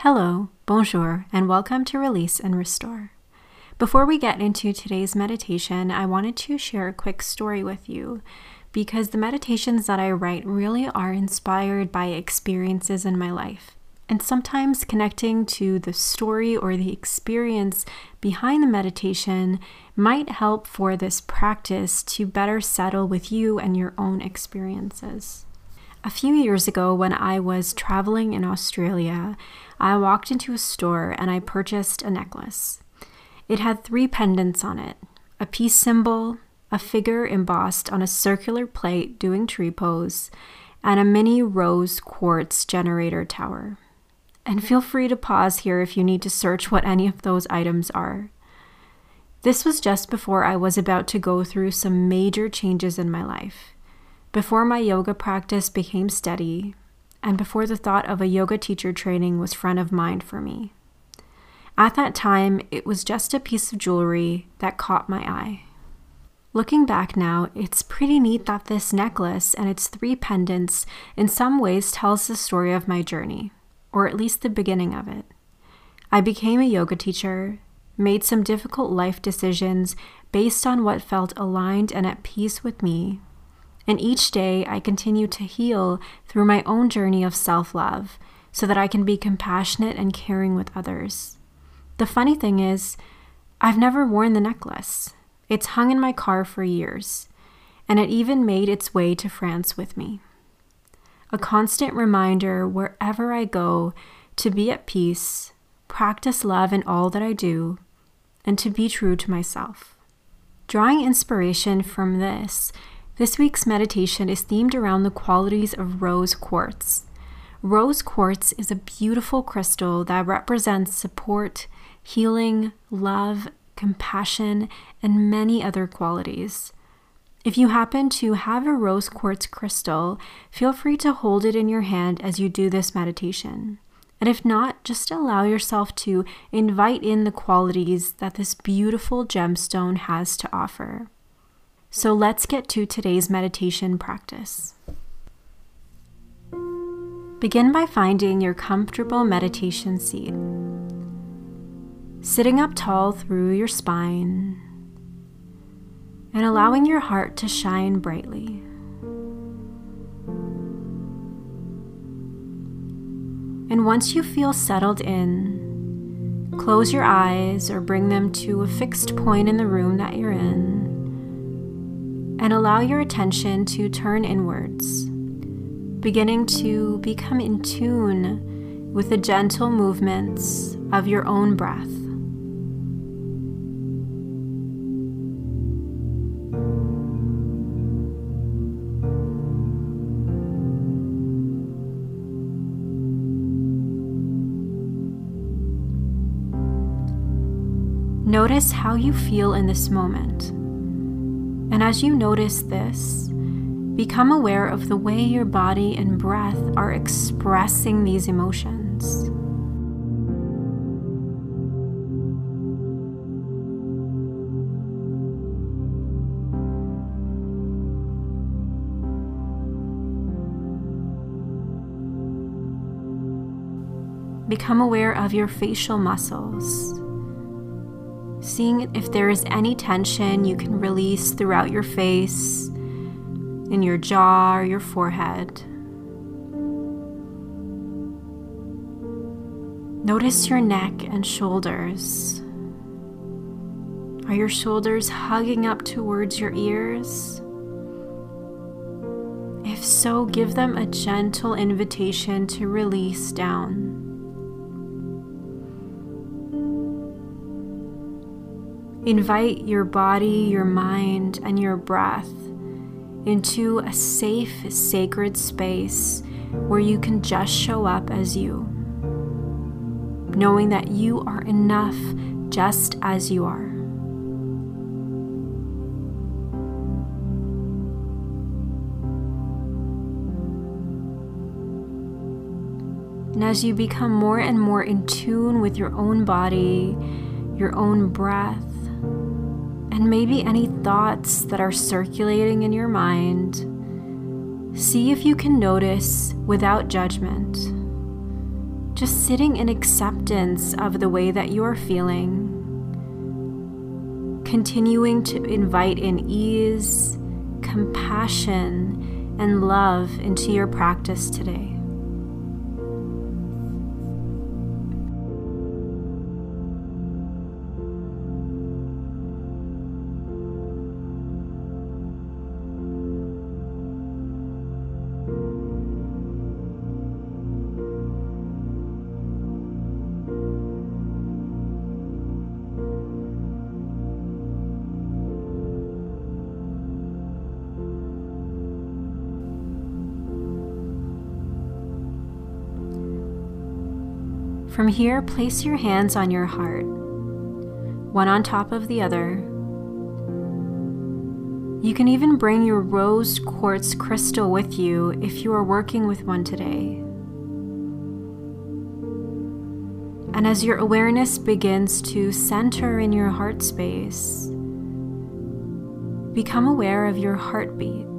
Hello, bonjour, and welcome to Release and Restore. Before we get into today's meditation, I wanted to share a quick story with you because the meditations that I write really are inspired by experiences in my life. And sometimes connecting to the story or the experience behind the meditation might help for this practice to better settle with you and your own experiences. A few years ago, when I was traveling in Australia, I walked into a store and I purchased a necklace. It had three pendants on it a peace symbol, a figure embossed on a circular plate doing tree pose, and a mini rose quartz generator tower. And feel free to pause here if you need to search what any of those items are. This was just before I was about to go through some major changes in my life. Before my yoga practice became steady, and before the thought of a yoga teacher training was front of mind for me. At that time, it was just a piece of jewelry that caught my eye. Looking back now, it's pretty neat that this necklace and its three pendants in some ways tells the story of my journey or at least the beginning of it. I became a yoga teacher, made some difficult life decisions based on what felt aligned and at peace with me. And each day I continue to heal through my own journey of self love so that I can be compassionate and caring with others. The funny thing is, I've never worn the necklace. It's hung in my car for years, and it even made its way to France with me a constant reminder wherever I go to be at peace, practice love in all that I do, and to be true to myself. Drawing inspiration from this, this week's meditation is themed around the qualities of rose quartz. Rose quartz is a beautiful crystal that represents support, healing, love, compassion, and many other qualities. If you happen to have a rose quartz crystal, feel free to hold it in your hand as you do this meditation. And if not, just allow yourself to invite in the qualities that this beautiful gemstone has to offer. So let's get to today's meditation practice. Begin by finding your comfortable meditation seat. Sitting up tall through your spine, and allowing your heart to shine brightly. And once you feel settled in, close your eyes or bring them to a fixed point in the room that you're in, and allow your attention to turn inwards, beginning to become in tune with the gentle movements of your own breath. Notice how you feel in this moment. And as you notice this, become aware of the way your body and breath are expressing these emotions. Become aware of your facial muscles seeing if there is any tension you can release throughout your face, in your jaw or your forehead. Notice your neck and shoulders. Are your shoulders hugging up towards your ears? If so, give them a gentle invitation to release down. Invite your body, your mind, and your breath into a safe, sacred space where you can just show up as you, knowing that you are enough just as you are. And as you become more and more in tune with your own body, your own breath, and maybe any thoughts that are circulating in your mind, see if you can notice without judgment just sitting in acceptance of the way that you're feeling, continuing to invite in ease, compassion, and love into your practice today. From here, place your hands on your heart, one on top of the other. You can even bring your rose quartz crystal with you if you are working with one today. And as your awareness begins to center in your heart space, become aware of your heartbeat.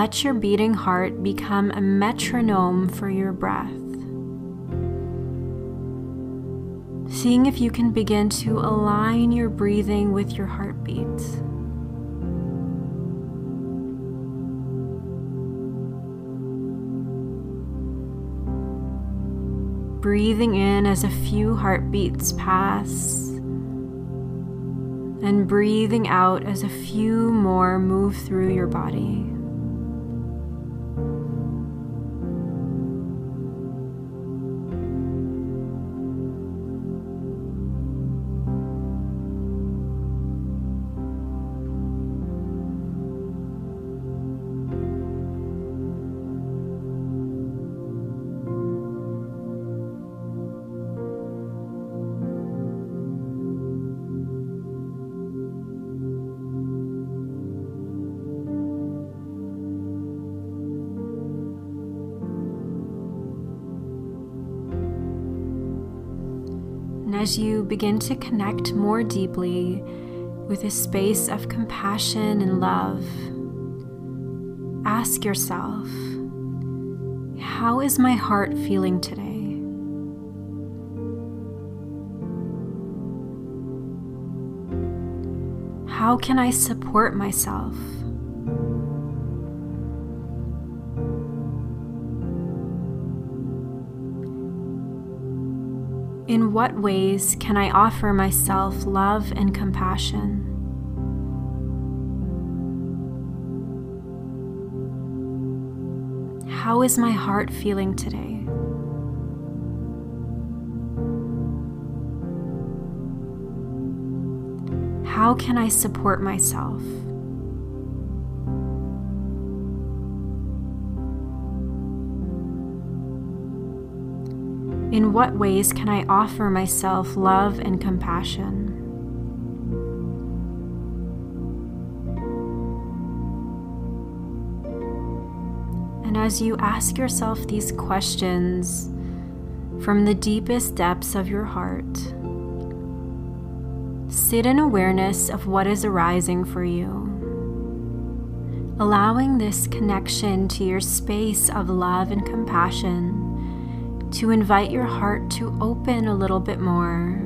Let your beating heart become a metronome for your breath. Seeing if you can begin to align your breathing with your heartbeat. Breathing in as a few heartbeats pass, and breathing out as a few more move through your body. As you begin to connect more deeply with a space of compassion and love, ask yourself, how is my heart feeling today? How can I support myself? In what ways can I offer myself love and compassion? How is my heart feeling today? How can I support myself? In what ways can I offer myself love and compassion? And as you ask yourself these questions from the deepest depths of your heart, sit in awareness of what is arising for you, allowing this connection to your space of love and compassion to invite your heart to open a little bit more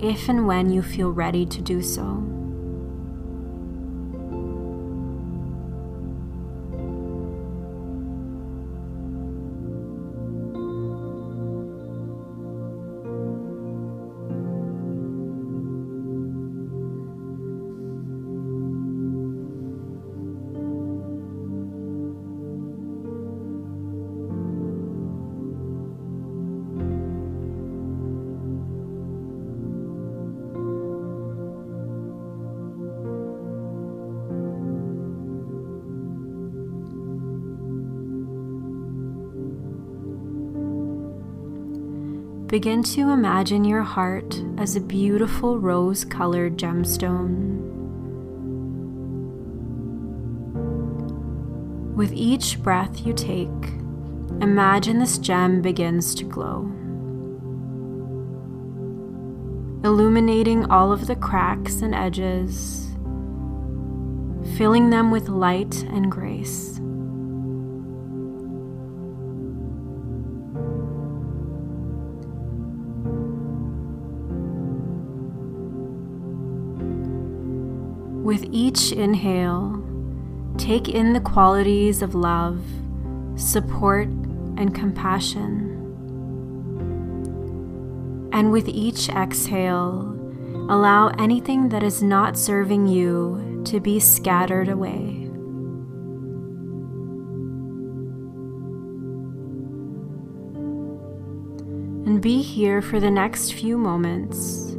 if and when you feel ready to do so. Begin to imagine your heart as a beautiful rose colored gemstone. With each breath you take, imagine this gem begins to glow, illuminating all of the cracks and edges filling them with light and grace. With each inhale, take in the qualities of love, support, and compassion. And with each exhale, allow anything that is not serving you to be scattered away. And be here for the next few moments,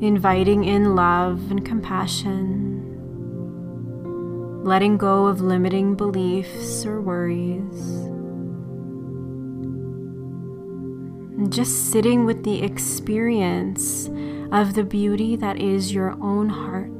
inviting in love and compassion, letting go of limiting beliefs or worries. just sitting with the experience of the beauty that is your own heart.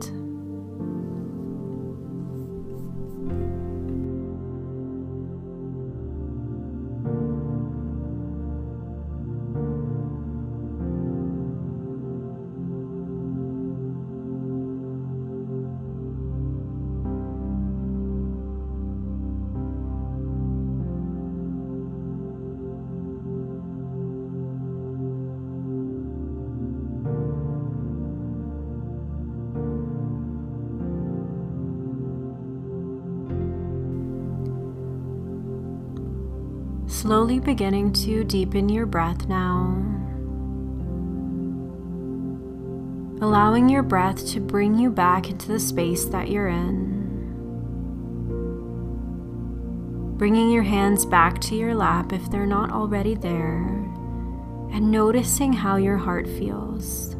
Slowly beginning to deepen your breath now. Allowing your breath to bring you back into the space that you're in. Bringing your hands back to your lap if they're not already there, and noticing how your heart feels.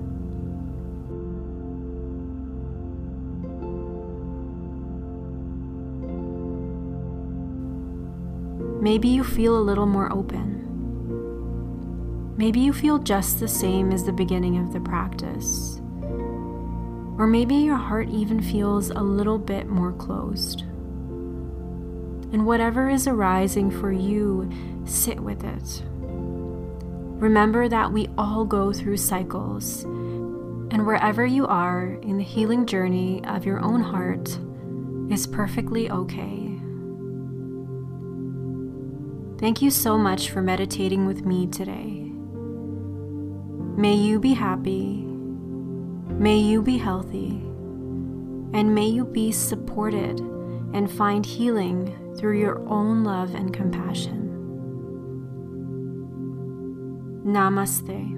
Maybe you feel a little more open. Maybe you feel just the same as the beginning of the practice. Or maybe your heart even feels a little bit more closed. And whatever is arising for you, sit with it. Remember that we all go through cycles, and wherever you are in the healing journey of your own heart is perfectly okay. Thank you so much for meditating with me today. May you be happy, may you be healthy, and may you be supported and find healing through your own love and compassion. Namaste.